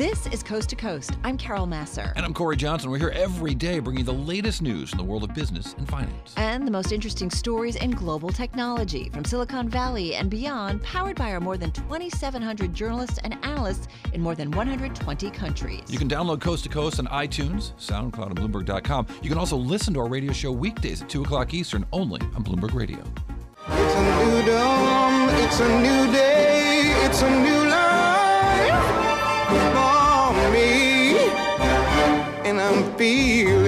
This is Coast to Coast. I'm Carol Massar. And I'm Corey Johnson. We're here every day bringing the latest news in the world of business and finance. And the most interesting stories in global technology from Silicon Valley and beyond, powered by our more than 2,700 journalists and analysts in more than 120 countries. You can download Coast to Coast on iTunes, SoundCloud, and Bloomberg.com. You can also listen to our radio show weekdays at 2 o'clock Eastern only on Bloomberg Radio. It's a new dawn, it's a new day, it's a new life and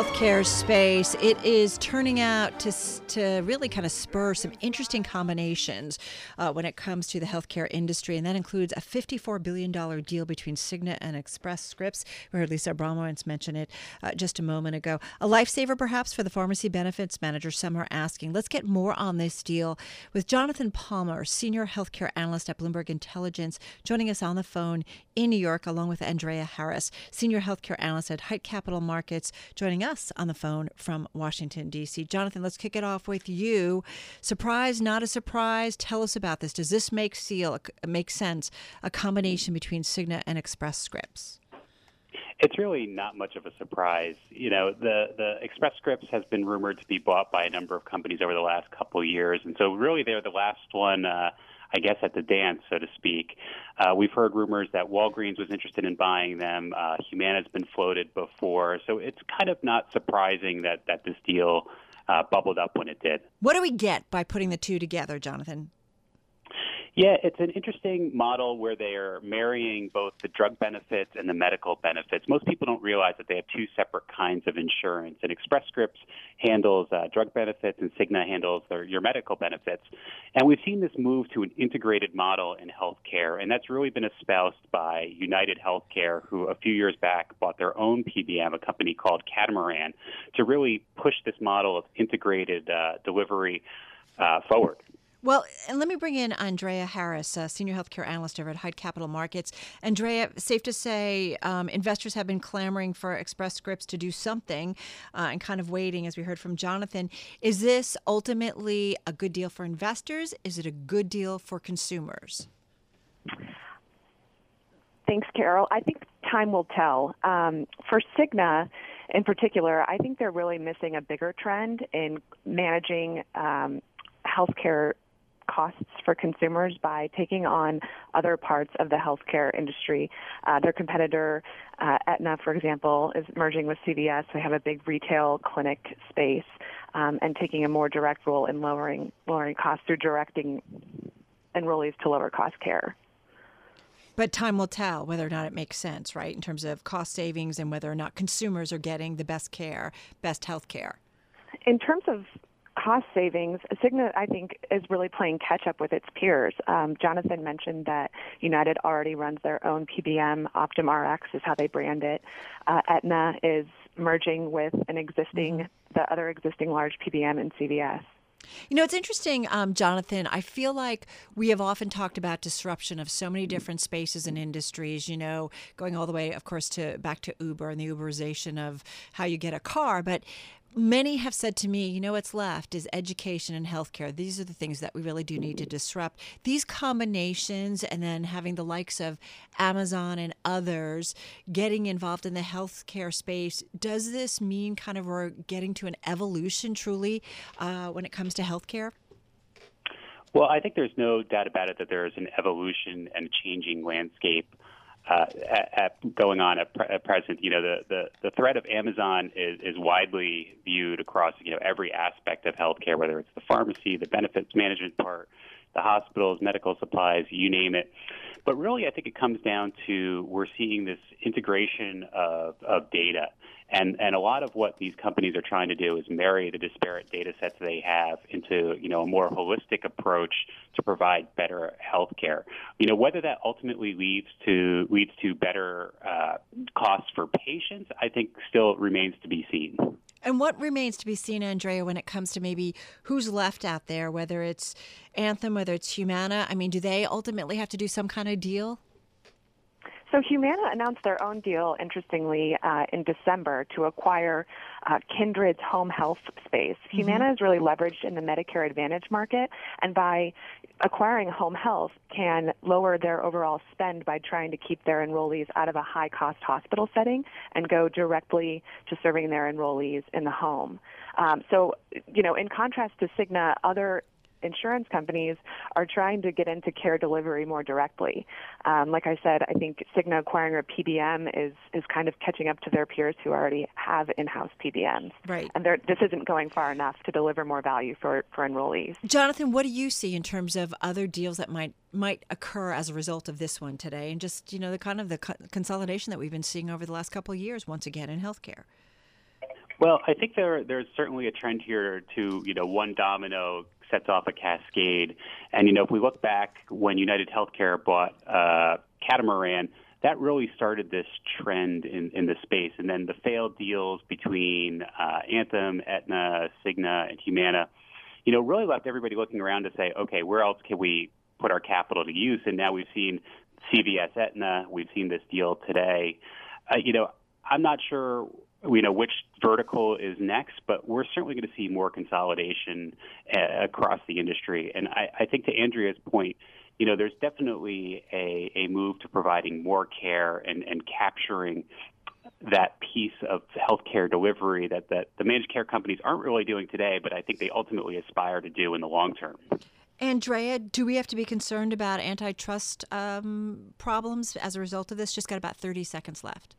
healthcare space. It is turning out to to really kind of spur some interesting combinations uh, when it comes to the healthcare industry, and that includes a fifty-four billion dollar deal between Cigna and Express Scripts. We heard Lisa Abramowicz mention it uh, just a moment ago. A lifesaver, perhaps, for the pharmacy benefits manager. Some are asking. Let's get more on this deal with Jonathan Palmer, senior healthcare analyst at Bloomberg Intelligence, joining us on the phone in New York, along with Andrea Harris, senior healthcare analyst at Height Capital Markets, joining us on the phone from Washington, D.C. Jonathan, let's kick it off with you. Surprise, not a surprise. Tell us about this. Does this make seal make sense? A combination between Cigna and Express Scripts. It's really not much of a surprise. You know, the the Express Scripts has been rumored to be bought by a number of companies over the last couple of years, and so really they're the last one. Uh, I guess at the dance, so to speak. Uh, we've heard rumors that Walgreens was interested in buying them. Uh, Humana's been floated before, so it's kind of not surprising that that this deal uh, bubbled up when it did. What do we get by putting the two together, Jonathan? Yeah, it's an interesting model where they are marrying both the drug benefits and the medical benefits. Most people don't realize that they have two separate kinds of insurance. And Express Scripts handles uh, drug benefits, and Cigna handles their, your medical benefits. And we've seen this move to an integrated model in healthcare, and that's really been espoused by United Healthcare, who a few years back bought their own PBM, a company called Catamaran, to really push this model of integrated uh, delivery uh, forward. Well, and let me bring in Andrea Harris, senior healthcare analyst over at Height Capital Markets. Andrea, safe to say, um, investors have been clamoring for Express Scripts to do something uh, and kind of waiting, as we heard from Jonathan. Is this ultimately a good deal for investors? Is it a good deal for consumers? Thanks, Carol. I think time will tell. Um, for Cigna, in particular, I think they're really missing a bigger trend in managing um, healthcare costs for consumers by taking on other parts of the healthcare industry. Uh, their competitor, uh, Aetna, for example, is merging with CVS. They have a big retail clinic space um, and taking a more direct role in lowering lowering costs through directing enrollees to lower cost care. But time will tell whether or not it makes sense, right, in terms of cost savings and whether or not consumers are getting the best care, best health care. In terms of cost savings, Cigna, I think, is really playing catch up with its peers. Um, Jonathan mentioned that United already runs their own PBM. Optum RX is how they brand it. Uh, Aetna is merging with an existing, mm-hmm. the other existing large PBM in CVS. You know, it's interesting, um, Jonathan. I feel like we have often talked about disruption of so many different spaces and industries, you know, going all the way, of course, to back to Uber and the Uberization of how you get a car. But many have said to me, you know, what's left is education and healthcare. These are the things that we really do need to disrupt. These combinations, and then having the likes of Amazon and others getting involved in the healthcare space, does this mean kind of we're getting to an evolution truly uh, when it comes to healthcare? Well, I think there's no doubt about it that there is an evolution and changing landscape uh, at, at going on at, pre- at present. You know, the, the, the threat of Amazon is, is widely viewed across you know every aspect of healthcare, whether it's the pharmacy, the benefits management part, the hospitals, medical supplies, you name it. But really, I think it comes down to we're seeing this integration of, of data. And, and a lot of what these companies are trying to do is marry the disparate data sets they have into you know a more holistic approach to provide better health care. You know whether that ultimately leads to leads to better uh, costs for patients, I think still remains to be seen. And what remains to be seen, Andrea, when it comes to maybe who's left out there, whether it's Anthem, whether it's Humana? I mean, do they ultimately have to do some kind of deal? So Humana announced their own deal, interestingly, uh, in December to acquire uh, Kindred's home health space. Mm-hmm. Humana is really leveraged in the Medicare Advantage market, and by acquiring home health, can lower their overall spend by trying to keep their enrollees out of a high-cost hospital setting and go directly to serving their enrollees in the home. Um, so, you know, in contrast to Cigna, other insurance companies are trying to get into care delivery more directly. Um, like I said, I think Cigna acquiring a PBM is is kind of catching up to their peers who already have in-house PBMs. Right. And this isn't going far enough to deliver more value for, for enrollees. Jonathan, what do you see in terms of other deals that might might occur as a result of this one today, and just you know the kind of the co- consolidation that we've been seeing over the last couple of years, once again in healthcare? Well, I think there there's certainly a trend here to you know one domino sets off a cascade. And, you know, if we look back when United Healthcare bought uh, Catamaran, that really started this trend in, in the space. And then the failed deals between uh, Anthem, Aetna, Cigna, and Humana, you know, really left everybody looking around to say, okay, where else can we put our capital to use? And now we've seen CVS Aetna, we've seen this deal today. Uh, you know, I'm not sure we know which vertical is next, but we're certainly going to see more consolidation uh, across the industry. And I, I think to Andrea's point, you know, there's definitely a, a move to providing more care and, and capturing that piece of healthcare delivery that, that the managed care companies aren't really doing today, but I think they ultimately aspire to do in the long term. Andrea, do we have to be concerned about antitrust um, problems as a result of this? Just got about 30 seconds left.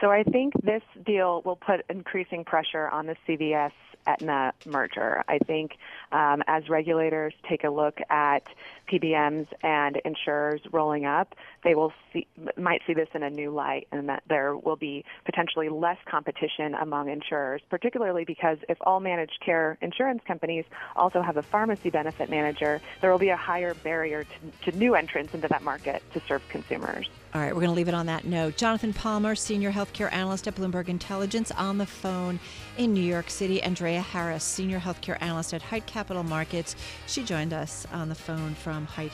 So I think this deal will put increasing pressure on the CVS Aetna merger. I think um, as regulators take a look at PBMs and insurers rolling up, they will see, might see this in a new light, and that there will be potentially less competition among insurers, particularly because if all managed care insurance companies also have a pharmacy benefit manager, there will be a higher barrier to, to new entrants into that market to serve consumers. All right, we're going to leave it on that note. Jonathan Palmer, Senior Healthcare Analyst at Bloomberg Intelligence, on the phone in New York City. Andrea Harris, Senior Healthcare Analyst at Height Capital Markets. She joined us on the phone from Height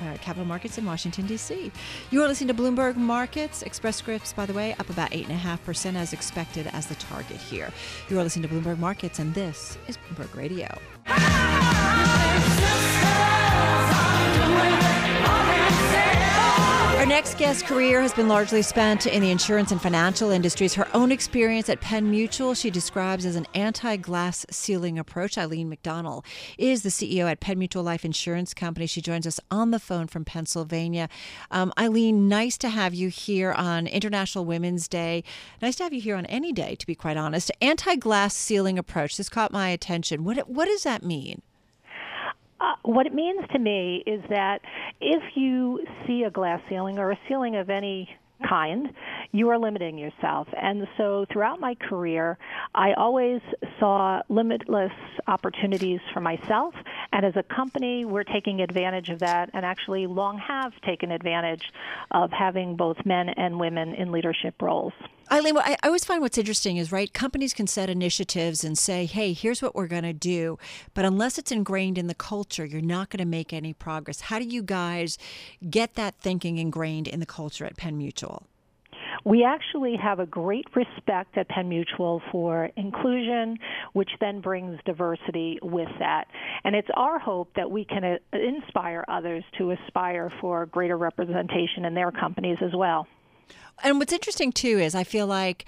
uh, Capital Markets in Washington, D.C. You are listening to Bloomberg Markets. Express Scripts, by the way, up about 8.5% as expected as the target here. You are listening to Bloomberg Markets, and this is Bloomberg Radio. next guest's career has been largely spent in the insurance and financial industries. Her own experience at Penn Mutual she describes as an anti glass ceiling approach. Eileen McDonnell is the CEO at Penn Mutual Life Insurance Company. She joins us on the phone from Pennsylvania. Um, Eileen, nice to have you here on International Women's Day. Nice to have you here on any day, to be quite honest. Anti glass ceiling approach. This caught my attention. What, what does that mean? Uh, what it means to me is that if you see a glass ceiling or a ceiling of any kind, you are limiting yourself. And so throughout my career, I always saw limitless opportunities for myself. And as a company, we're taking advantage of that and actually long have taken advantage of having both men and women in leadership roles. Eileen, I, always find what's interesting is, right, companies can set initiatives and say, hey, here's what we're going to do. But unless it's ingrained in the culture, you're not going to make any progress. How do you guys get that thinking ingrained in the culture at Penn Mutual? We actually have a great respect at Penn Mutual for inclusion, which then brings diversity with that. And it's our hope that we can uh, inspire others to aspire for greater representation in their companies as well. And what's interesting too is I feel like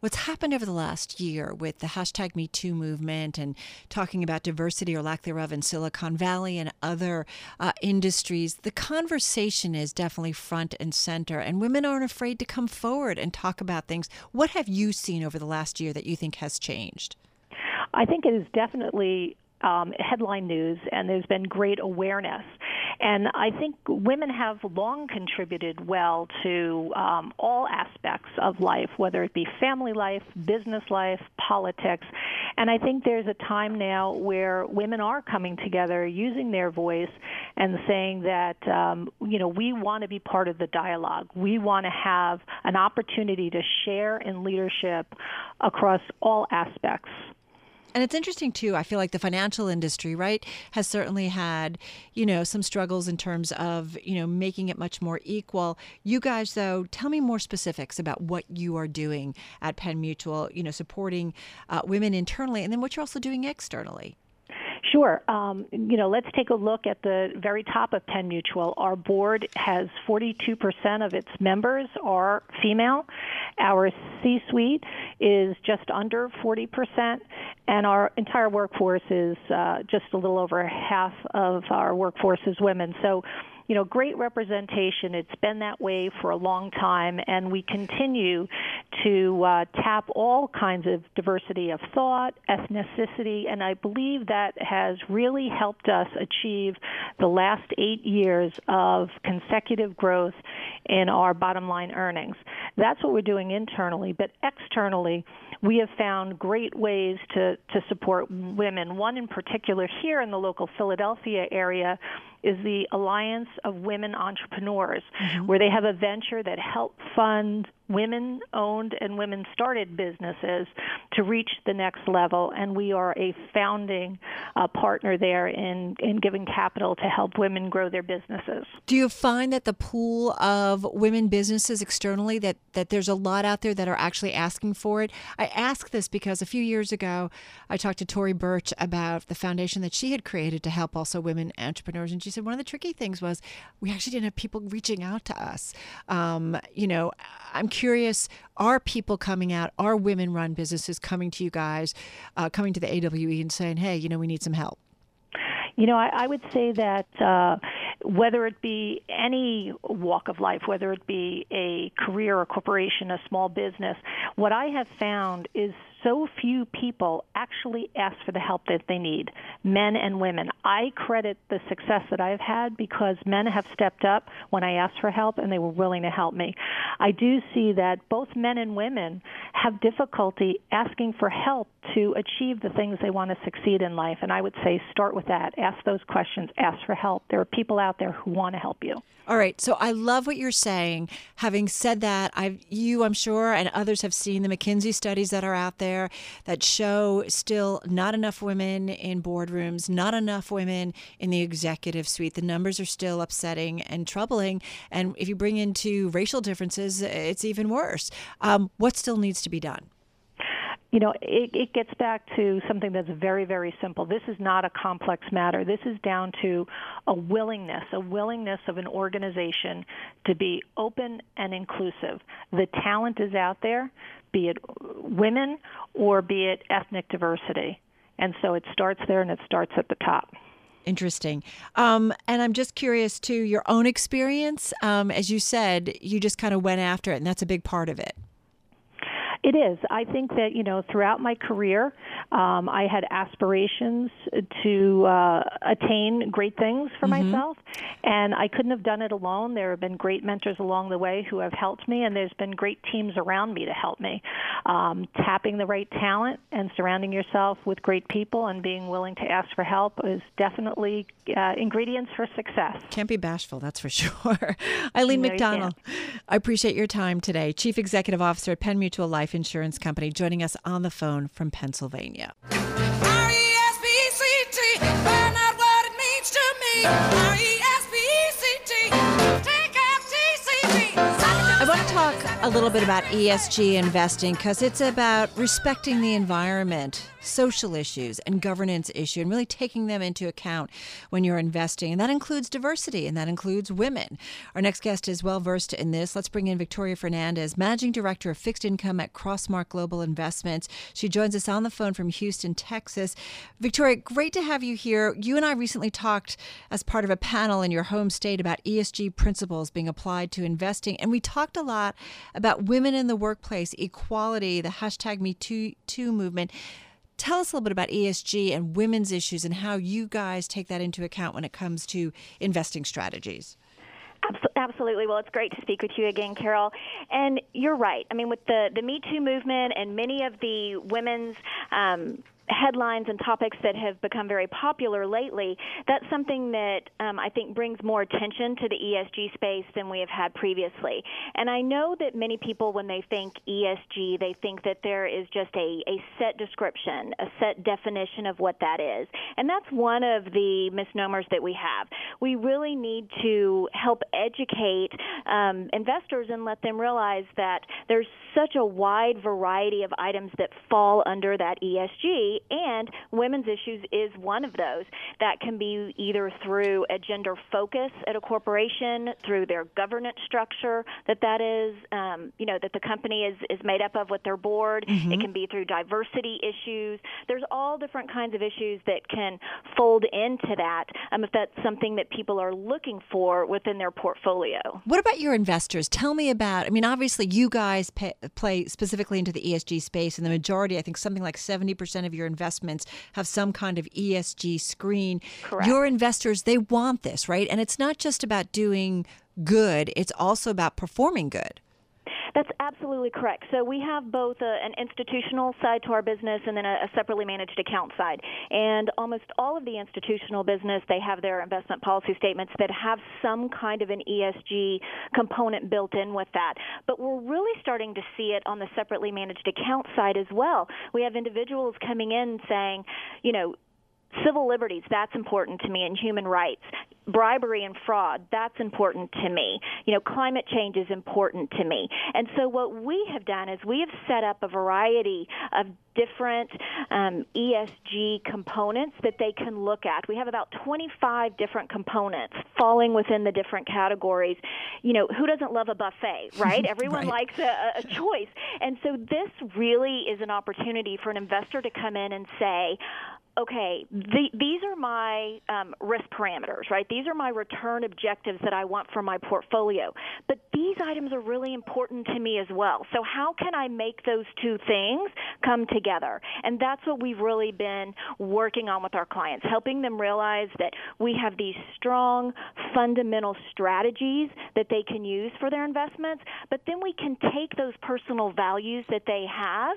what's happened over the last year with the hashtag Me Too movement and talking about diversity or lack thereof in Silicon Valley and other uh, industries, the conversation is definitely front and center, and women aren't afraid to come forward and talk about things. What have you seen over the last year that you think has changed? I think it is definitely um, headline news, and there's been great awareness. And I think women have long contributed well to um, all aspects of life, whether it be family life, business life, politics. And I think there's a time now where women are coming together, using their voice, and saying that, um, you know, we want to be part of the dialogue. We want to have an opportunity to share in leadership across all aspects And it's interesting too. I feel like the financial industry, right, has certainly had, you know, some struggles in terms of, you know, making it much more equal. You guys, though, tell me more specifics about what you are doing at Penn Mutual. You know, supporting uh, women internally, and then what you're also doing externally. Sure. Um, you know, let's take a look at the very top of Penn Mutual. Our board has 42% of its members are female. Our C-suite is just under 40%, and our entire workforce is uh, just a little over half of our workforce is women. So you know, great representation. It's been that way for a long time, and we continue to uh, tap all kinds of diversity of thought, ethnicity, and I believe that has really helped us achieve the last eight years of consecutive growth in our bottom line earnings. That's what we're doing internally, but externally, we have found great ways to, to support women. One in particular here in the local Philadelphia area is the Alliance of Women Entrepreneurs, mm-hmm. where they have a venture that help fund women owned and women started businesses to reach the next level. And we are a founding uh, partner there in, in giving capital to help women grow their businesses. Do you find that the pool of women businesses externally, that, that there's a lot out there that are actually asking for it? I ask this because a few years ago, I talked to Tory Burch about the foundation that she had created to help also women entrepreneurs. And she said one of the tricky things was we actually didn't have people reaching out to us. Um, you know, I'm curious are people coming out, are women run businesses coming to you guys, uh, coming to the AWE and saying, hey, you know, we need some help? You know, I, I would say that uh, whether it be any walk of life, whether it be a career, a corporation, a small business, what I have found is so few people actually ask for the help that they need, men and women. I credit the success that I've had because men have stepped up when I asked for help and they were willing to help me. I do see that both men and women have difficulty asking for help to achieve the things they want to succeed in life. And I would say start with that. Ask those questions. Ask for help. There are people out there who want to help you. All right. So I love what you're saying. Having said that, I've you, I'm sure, and others have seen the McKinsey studies that are out there that show still not enough women in boardrooms, not enough women in the executive suite. The numbers are still upsetting and troubling. And if you bring into racial differences, it's even worse. Um, what still needs to be done? You know, it, it gets back to something that's very, very simple. This is not a complex matter. This is down to a willingness, a willingness of an organization to be open and inclusive. The talent is out there, be it women or be it ethnic diversity. And so it starts there and it starts at the top. Interesting. Um, and I'm just curious to your own experience. Um, as you said, you just kind of went after it, and that's a big part of it. It is. I think that you know throughout my career, um, I had aspirations to uh, attain great things for mm-hmm. myself, and I couldn't have done it alone. There have been great mentors along the way who have helped me, and there's been great teams around me to help me. Um, tapping the right talent and surrounding yourself with great people and being willing to ask for help is definitely uh, ingredients for success. Can't be bashful, that's for sure. Eileen no, McDonnell, I appreciate your time today. Chief Executive Officer at Penn Mutual Life Life Insurance Company, joining us on the phone from Pennsylvania. R-E-S-P-C-T, find out what it means to me. R-E-S-P-C-T, I want to talk a little bit about ESG investing because it's about respecting the environment social issues and governance issue and really taking them into account when you're investing. And that includes diversity and that includes women. Our next guest is well versed in this. Let's bring in Victoria Fernandez, Managing Director of Fixed Income at Crossmark Global Investments. She joins us on the phone from Houston, Texas. Victoria, great to have you here. You and I recently talked as part of a panel in your home state about ESG principles being applied to investing. And we talked a lot about women in the workplace, equality, the hashtag MeToo movement. Tell us a little bit about ESG and women's issues and how you guys take that into account when it comes to investing strategies. Absolutely. Well, it's great to speak with you again, Carol. And you're right. I mean, with the, the Me Too movement and many of the women's um, headlines and topics that have become very popular lately, that's something that um, I think brings more attention to the ESG space than we have had previously. And I know that many people, when they think ESG, they think that there is just a, a set description, a set definition of what that is. And that's one of the misnomers that we have. We really need to help educate um, investors and let them realize that there's such a wide variety of items that fall under that ESG, and women's issues is one of those. That can be either through a gender focus at a corporation, through their governance structure that that is, um, you know, that the company is is made up of with their board. Mm-hmm. It can be through diversity issues. There's all different kinds of issues that can fold into that. Um, if that's something that people are looking for within their portfolio. What about your investors? Tell me about. I mean, obviously, you guys pay, play specifically into the ESG space, and the majority, I think, something like seventy percent of your investments have some kind of ESG screen. Correct. Your investors, they want this, right? And it's not just about doing good; it's also about performing good. That's absolutely correct. So we have both a, an institutional side to our business and then a, a, separately managed account side. And almost all of the institutional business, they have their investment policy statements that have some kind of an ESG component built in with that. But we're really starting to see it on the separately managed account side as well. We have individuals coming in saying, you know, civil liberties that's important to me and human rights bribery and fraud that's important to me you know climate change is important to me and so what we have done is we have set up a variety of different um, ESG components that they can look at. We have about 25 different components falling within the different categories. You know, who doesn't love a buffet, right? Everyone right. likes a, a choice. And so this really is an opportunity for an investor to come in and say, okay, the, these are my um, risk parameters, right? These are my return objectives that I want for my portfolio. But these items are really important to me as well. So, how can I make those two things come together? And that's what we've really been working on with our clients, helping them realize that we have these strong fundamental strategies that they can use for their investments, but then we can take those personal values that they have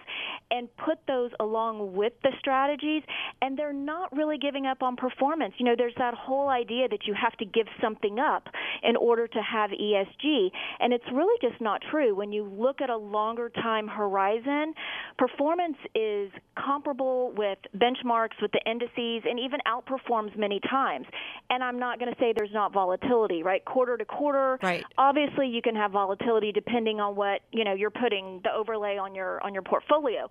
and put those along with the strategies and they're not really giving up on performance. You know, there's that whole idea that you have to give something up in order to have ESG, and it's really just not true. When you look at a longer time horizon, performance is comparable with benchmarks, with the indices, and even outperforms many times. And I'm not going to say there's not volatility, right? Quarter to quarter, right. obviously you can have volatility depending on what, you know, you're putting the overlay on your on your portfolio.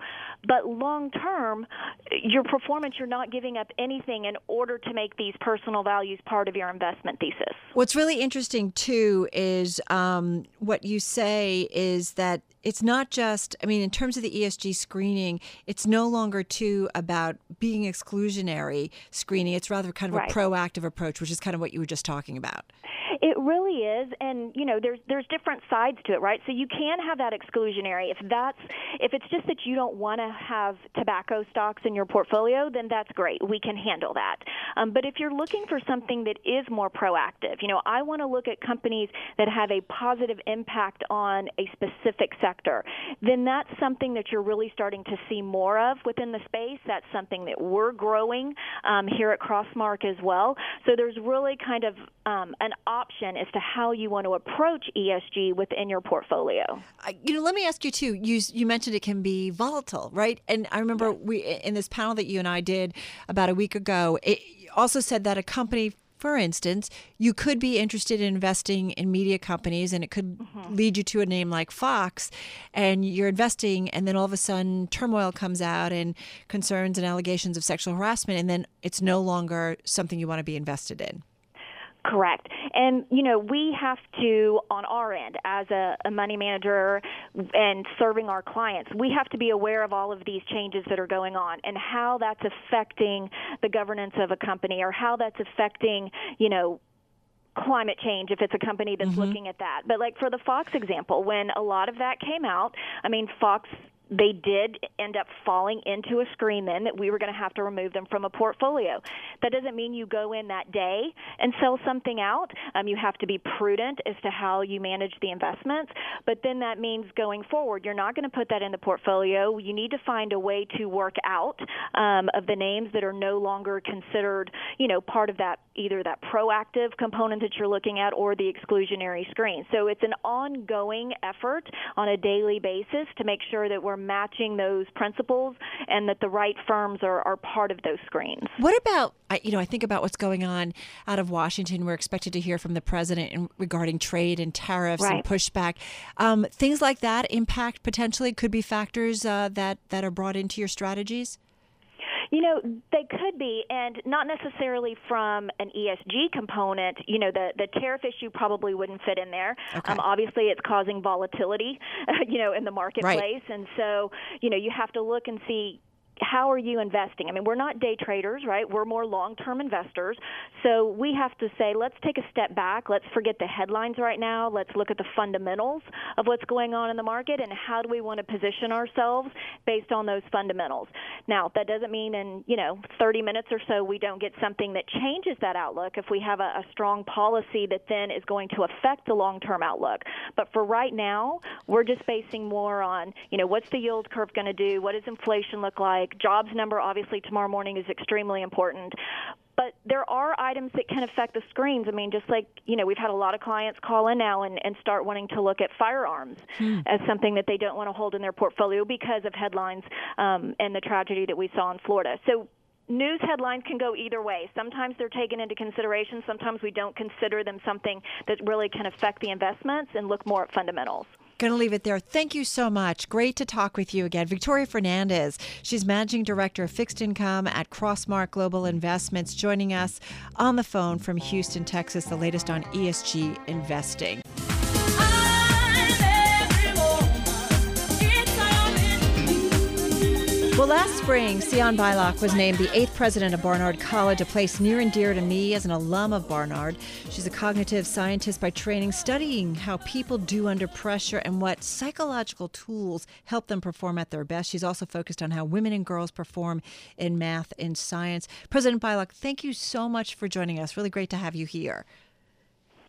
But long term, your performance you're not giving up anything in order to make these personal values part of your investment thesis. What's really interesting too is um, what you say is that it's not just i mean in terms of the esg screening it's no longer too about being exclusionary screening it's rather kind of right. a proactive approach which is kind of what you were just talking about it really is, and you know, there's there's different sides to it, right? So you can have that exclusionary if that's if it's just that you don't want to have tobacco stocks in your portfolio, then that's great. We can handle that. Um, but if you're looking for something that is more proactive, you know, I want to look at companies that have a positive impact on a specific sector, then that's something that you're really starting to see more of within the space. That's something that we're growing um, here at Crossmark as well. So there's really kind of um, an option as to how you want to approach ESG within your portfolio. You know, let me ask you too. You you mentioned it can be volatile, right? And I remember yeah. we in this panel that you and I did about a week ago. It also said that a company for instance, you could be interested in investing in media companies and it could mm-hmm. lead you to a name like Fox and you're investing and then all of a sudden turmoil comes out and concerns and allegations of sexual harassment and then it's no longer something you want to be invested in. Correct. And, you know, we have to, on our end, as a, a, money manager and serving our clients, we have to be aware of all of these changes that are going on and how that's affecting the governance of a company or how that's affecting, you know, climate change if it's a company that's mm-hmm. looking at that. But like for the Fox example, when a lot of that came out, I mean, Fox they did end up falling into a screen then that we were going to have to remove them from a portfolio. That doesn't mean you go in that day and sell something out. Um, you have to be prudent as to how you manage the investments, but then that means going forward, you're not going to put that in the portfolio. You need to find a way to work out um, of the names that are no longer considered, you know, part of that either that proactive component that you're looking at or the exclusionary screen. So it's an ongoing effort on a daily basis to make sure that we're matching those principles and that the right firms are, are part of those screens. What about, you know, I think about what's going on out of Washington. We're expected to hear from the president in, regarding trade and tariffs right. and pushback. Um, things like that impact potentially could be factors uh, that, that are brought into your strategies? You know, they could be, and not necessarily from an ESG component. You know, the the tariff issue probably wouldn't fit in there. Okay. Um, obviously, it's causing volatility, you know, in the marketplace, right. and so you know you have to look and see how are you investing? I mean, we're not day traders, right? We're more long term investors. So we have to say, let's take a step back. Let's forget the headlines right now. Let's look at the fundamentals of what's going on in the market and how do we want to position ourselves based on those fundamentals. Now, that doesn't mean in, you know, 30 minutes or so we don't get something that changes that outlook if we have a, a strong policy that then is going to affect the long term outlook. But for right now, we're just basing more on, you know, what's the yield curve going to do? What does inflation look like? Like jobs number obviously tomorrow morning is extremely important but there are items that can affect the screens. I mean, just like, you know, we've had a lot of clients call in now and, and start wanting to look at firearms hmm. as something that they don't want to hold in their portfolio because of headlines um, and the tragedy that we saw in Florida. So news headlines can go either way. Sometimes they're taken into consideration. Sometimes we don't consider them something that really can affect the investments and look more at fundamentals. Going to leave it there. Thank you so much. Great to talk with you again. Victoria Fernandez, she's Managing Director of Fixed Income at Crossmark Global Investments, joining us on the phone from Houston, Texas, the latest on ESG investing. Well, last spring, Sian Beilock was named the eighth president of Barnard College, a place near and dear to me as an alum of Barnard. She's a cognitive scientist by training, studying how people do under pressure and what psychological tools help them perform at their best. She's also focused on how women and girls perform in math and science. President Bylock, thank you so much for joining us. Really great to have you here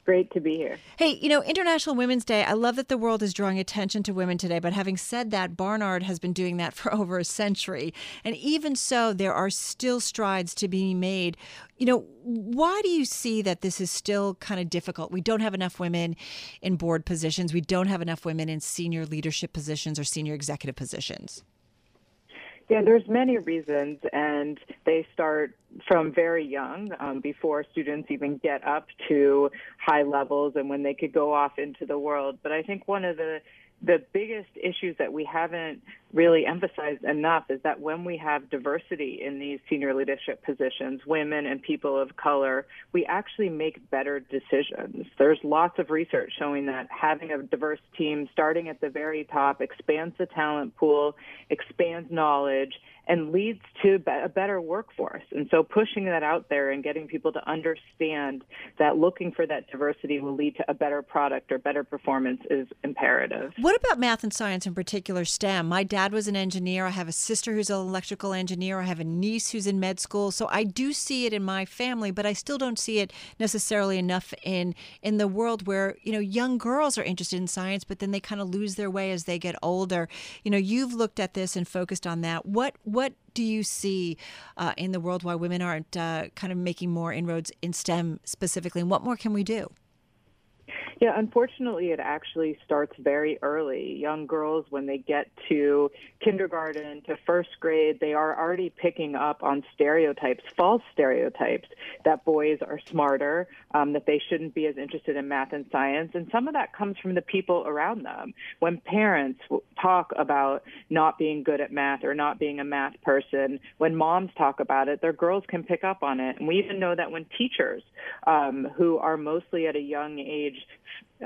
great to be here. Hey, you know, International Women's Day, I love that the world is drawing attention to women today, but having said that, Barnard has been doing that for over a century. And even so, there are still strides to be made. You know, why do you see that this is still kind of difficult? We don't have enough women in board positions, we don't have enough women in senior leadership positions or senior executive positions. Yeah, there's many reasons, and they start from very young, um, before students even get up to high levels and when they could go off into the world. But I think one of the the biggest issues that we haven't really emphasized enough is that when we have diversity in these senior leadership positions, women and people of color, we actually make better decisions. There's lots of research showing that having a diverse team starting at the very top expands the talent pool, expands knowledge, and leads to a better workforce. And so pushing that out there and getting people to understand that looking for that diversity will lead to a better product or better performance is imperative. What about math and science in particular, STEM? My dad was an engineer. I have a sister who's an electrical engineer. I have a niece who's in med school. So I do see it in my family, but I still don't see it necessarily enough in in the world where, you know, young girls are interested in science, but then they kind of lose their way as they get older. You know, you've looked at this and focused on that. What what do you see uh, in the world why women aren't uh, kind of making more inroads in STEM specifically, and what more can we do? Yeah, unfortunately, it actually starts very early. Young girls, when they get to kindergarten to first grade, they are already picking up on stereotypes, false stereotypes, that boys are smarter, um, that they shouldn't be as interested in math and science. And some of that comes from the people around them. When parents talk about not being good at math or not being a math person, when moms talk about it, their girls can pick up on it. And we even know that when teachers, um, who are mostly at a young age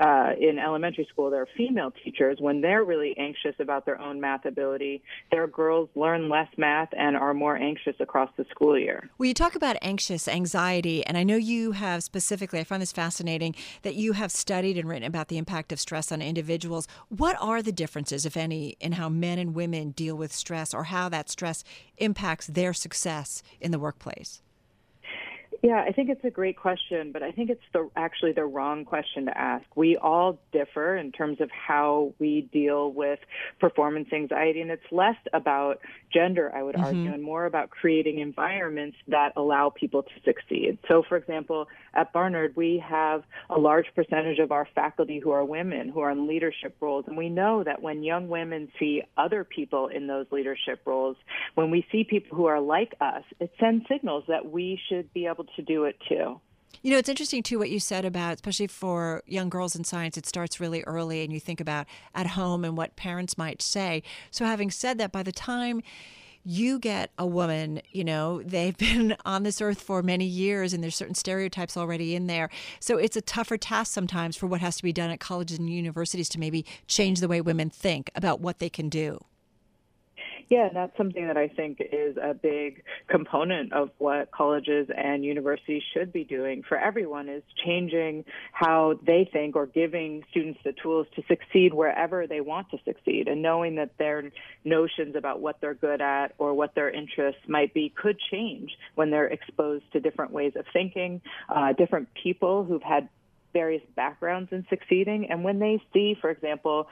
uh, in elementary school, there are female teachers, when they're really anxious about their own math ability, their girls learn less math and are more anxious across the school year. Well, you talk about anxious anxiety, and I know you have specifically, I find this fascinating, that you have studied and written about the impact of stress on individuals. What are the differences, if any, in how men and women deal with stress or how that stress impacts their success in the workplace? Yeah, I think it's a great question, but I think it's the actually the wrong question to ask. We all differ in terms of how we deal with performance anxiety, and it's less about gender, I would mm-hmm. argue, and more about creating environments that allow people to succeed. So, for example, at Barnard, we have a large percentage of our faculty who are women who are in leadership roles, and we know that when young women see other people in those leadership roles, when we see people who are like us, it sends signals that we should be able to do it too. You know, it's interesting too what you said about, especially for young girls in science, it starts really early, and you think about at home and what parents might say. So, having said that, by the time you get a woman, you know, they've been on this earth for many years and there's certain stereotypes already in there. So it's a tougher task sometimes for what has to be done at colleges and universities to maybe change the way women think about what they can do. Yeah, and that's something that I think is a big component of what colleges and universities should be doing for everyone is changing how they think or giving students the tools to succeed wherever they want to succeed and knowing that their notions about what they're good at or what their interests might be could change when they're exposed to different ways of thinking, uh, different people who've had various backgrounds in succeeding. And when they see, for example,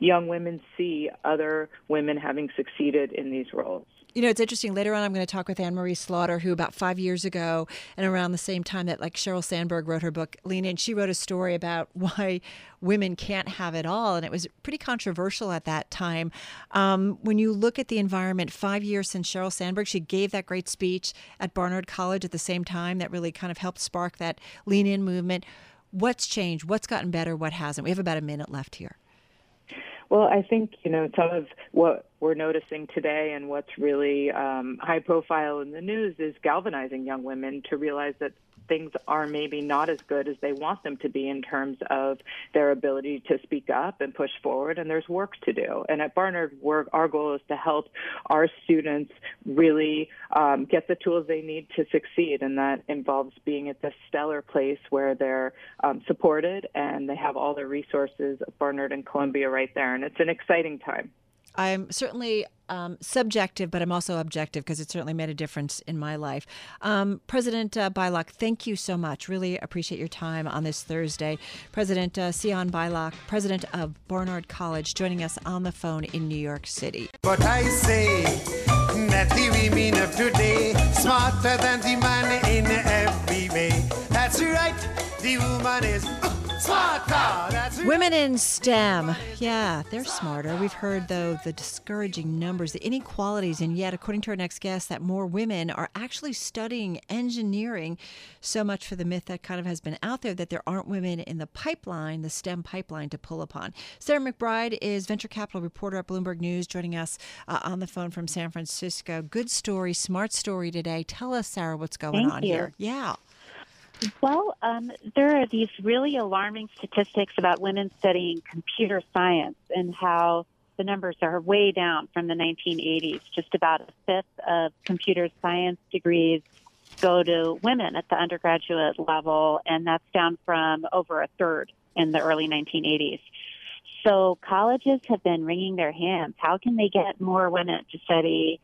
young women see other women having succeeded in these roles. You know, it's interesting. Later on, I'm going to talk with Anne Marie Slaughter, who about five years ago, and around the same time that like Sheryl Sandberg wrote her book Lean In, she wrote a story about why women can't have it all, and it was pretty controversial at that time. Um, when you look at the environment, five years since Sheryl Sandberg, she gave that great speech at Barnard College at the same time that really kind of helped spark that Lean In movement. What's changed? What's gotten better? What hasn't? We have about a minute left here. Well, I think, you know, some of what we're noticing today and what's really um, high profile in the news is galvanizing young women to realize that things are maybe not as good as they want them to be in terms of their ability to speak up and push forward, and there's work to do. And at Barnard, our goal is to help our students really um, get the tools they need to succeed, and that involves being at this stellar place where they're um, supported and they have all their resources, Barnard and Columbia, right there. And it's an exciting time. I'm certainly um, subjective, but I'm also objective because it certainly made a difference in my life. Um, President uh, Beilock, thank you so much. Really appreciate your time on this Thursday. President uh, Sian Beilock, president of Barnard College, joining us on the phone in New York City. But I say that the women of today smarter than the man in every way. That's right, the woman is. Women in STEM. Yeah, they're smarter. We've heard, though, the discouraging numbers, the inequalities, and yet, according to our next guest, that more women are actually studying engineering. So much for the myth that kind of has been out there that there aren't women in the pipeline, the STEM pipeline, to pull upon. Sarah McBride is venture capital reporter at Bloomberg News, joining us uh, on the phone from San Francisco. Good story, smart story today. Tell us, Sarah, what's going Thank on you. here. Yeah. Well, um, there are these really alarming statistics about women studying computer science and how the numbers are way down from the 1980s. Just about a fifth of computer science degrees go to women at the undergraduate level, and that's down from over a third in the early 1980s. So colleges have been wringing their hands. How can they get more women to study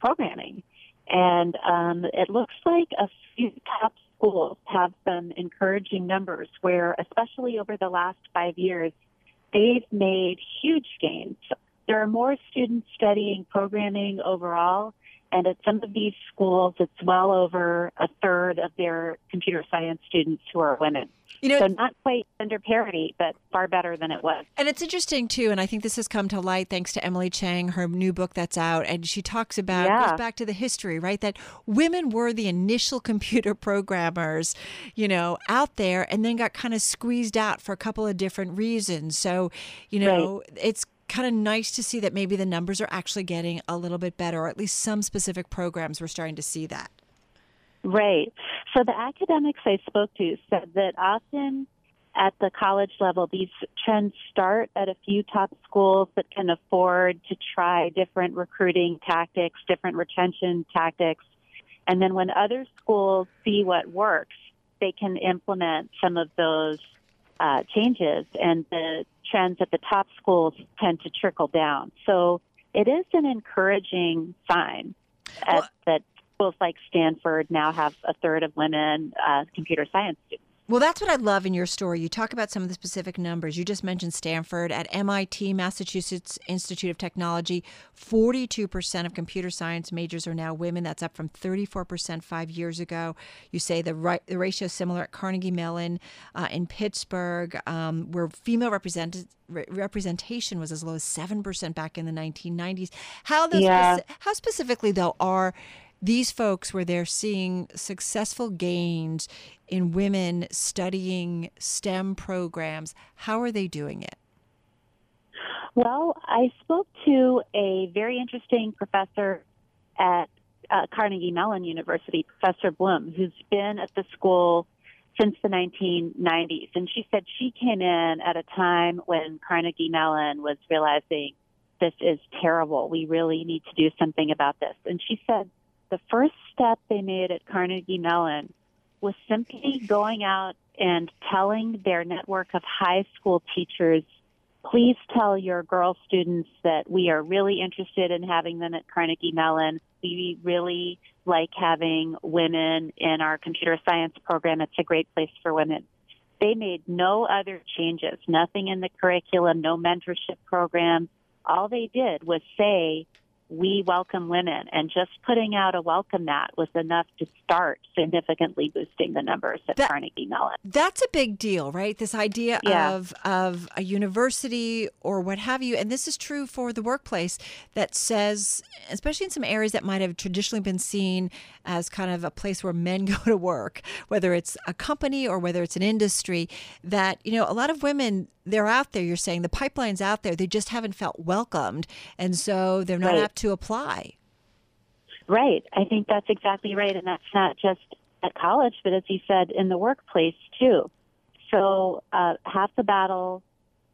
programming? And um, it looks like a few top schools have some encouraging numbers where, especially over the last five years, they've made huge gains. There are more students studying programming overall, and at some of these schools, it's well over a third of their computer science students who are women. You know, so not quite gender parity, but far better than it was. And it's interesting too, and I think this has come to light thanks to Emily Chang, her new book that's out, and she talks about yeah. goes back to the history, right? That women were the initial computer programmers, you know, out there, and then got kind of squeezed out for a couple of different reasons. So, you know, right. it's kind of nice to see that maybe the numbers are actually getting a little bit better, or at least some specific programs we're starting to see that. Right. So the academics I spoke to said that often at the college level, these trends start at a few top schools that can afford to try different recruiting tactics, different retention tactics. And then when other schools see what works, they can implement some of those uh, changes, and the trends at the top schools tend to trickle down. So it is an encouraging sign at, well, that schools like Stanford now have a third of women uh, computer science students. Well, that's what I love in your story. You talk about some of the specific numbers. You just mentioned Stanford. At MIT, Massachusetts Institute of Technology, 42% of computer science majors are now women. That's up from 34% five years ago. You say the, right, the ratio is similar at Carnegie Mellon uh, in Pittsburgh, um, where female represented, re- representation was as low as 7% back in the 1990s. How, those yeah. how specifically, though, are these folks where they're seeing successful gains in women studying STEM programs, how are they doing it? Well, I spoke to a very interesting professor at uh, Carnegie Mellon University, Professor Blum, who's been at the school since the 1990s. And she said she came in at a time when Carnegie Mellon was realizing this is terrible. We really need to do something about this. And she said the first step they made at Carnegie Mellon was simply going out and telling their network of high school teachers, please tell your girl students that we are really interested in having them at Carnegie Mellon. We really like having women in our computer science program. It's a great place for women. They made no other changes, nothing in the curriculum, no mentorship program. All they did was say, we welcome women and just putting out a welcome mat was enough to start significantly boosting the numbers at that, Carnegie Mellon. That's a big deal, right? This idea yeah. of of a university or what have you, and this is true for the workplace that says, especially in some areas that might have traditionally been seen as kind of a place where men go to work, whether it's a company or whether it's an industry, that you know a lot of women they're out there. You're saying the pipeline's out there. They just haven't felt welcomed, and so they're not right. apt to apply. Right. I think that's exactly right, and that's not just at college, but as you said, in the workplace too. So uh, half the battle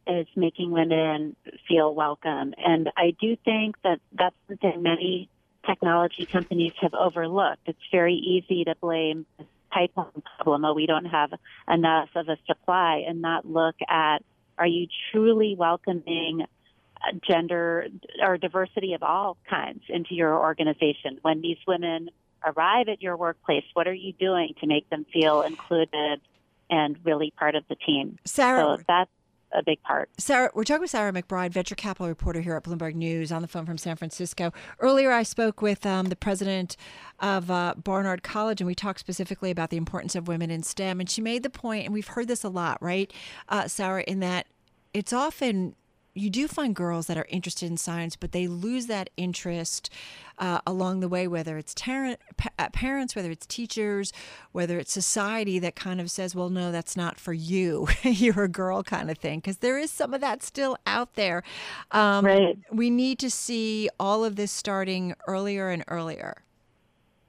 is making women feel welcome, and I do think that that's something many technology companies have overlooked. It's very easy to blame the pipeline problem. Oh, we don't have enough of a supply, and not look at are you truly welcoming gender or diversity of all kinds into your organization? When these women arrive at your workplace, what are you doing to make them feel included and really part of the team? Sarah, so that's a big part. Sarah, we're talking with Sarah McBride, venture capital reporter here at Bloomberg News, on the phone from San Francisco. Earlier, I spoke with um, the president of uh, Barnard College, and we talked specifically about the importance of women in STEM. And she made the point, and we've heard this a lot, right, uh, Sarah, in that it's often you do find girls that are interested in science, but they lose that interest uh, along the way, whether it's tar- uh, parents, whether it's teachers, whether it's society that kind of says, well, no, that's not for you. You're a girl kind of thing. Because there is some of that still out there. Um, right. We need to see all of this starting earlier and earlier.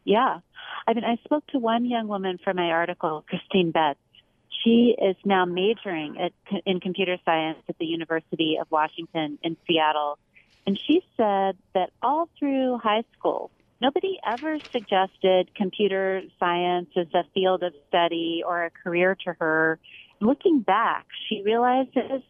Yeah. I mean, I spoke to one young woman for my article, Christine Betts, she is now majoring at, in computer science at the University of Washington in Seattle. And she said that all through high school, nobody ever suggested computer science as a field of study or a career to her. Looking back, she realizes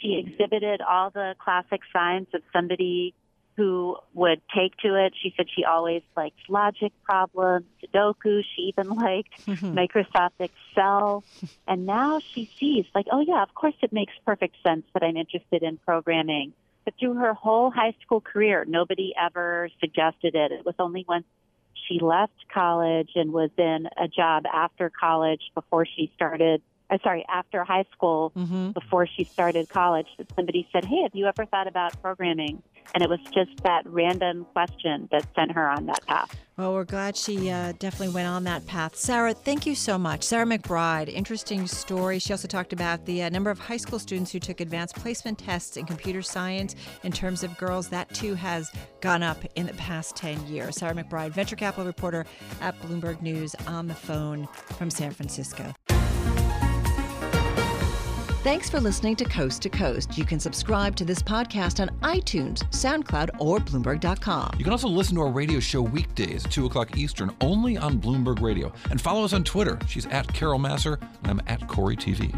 she exhibited all the classic signs of somebody who would take to it. She said she always liked logic problems, Sudoku. She even liked mm-hmm. Microsoft Excel. And now she sees, like, oh, yeah, of course it makes perfect sense that I'm interested in programming. But through her whole high school career, nobody ever suggested it. It was only once she left college and was in a job after college before she started uh, sorry, after high school, mm-hmm. before she started college, that somebody said, Hey, have you ever thought about programming? And it was just that random question that sent her on that path. Well, we're glad she uh, definitely went on that path. Sarah, thank you so much. Sarah McBride, interesting story. She also talked about the uh, number of high school students who took advanced placement tests in computer science in terms of girls. That too has gone up in the past 10 years. Sarah McBride, venture capital reporter at Bloomberg News, on the phone from San Francisco. Thanks for listening to Coast to Coast. You can subscribe to this podcast on iTunes, SoundCloud, or Bloomberg.com. You can also listen to our radio show weekdays at 2 o'clock Eastern only on Bloomberg Radio. And follow us on Twitter. She's at Carol Massar, and I'm at Cory TV.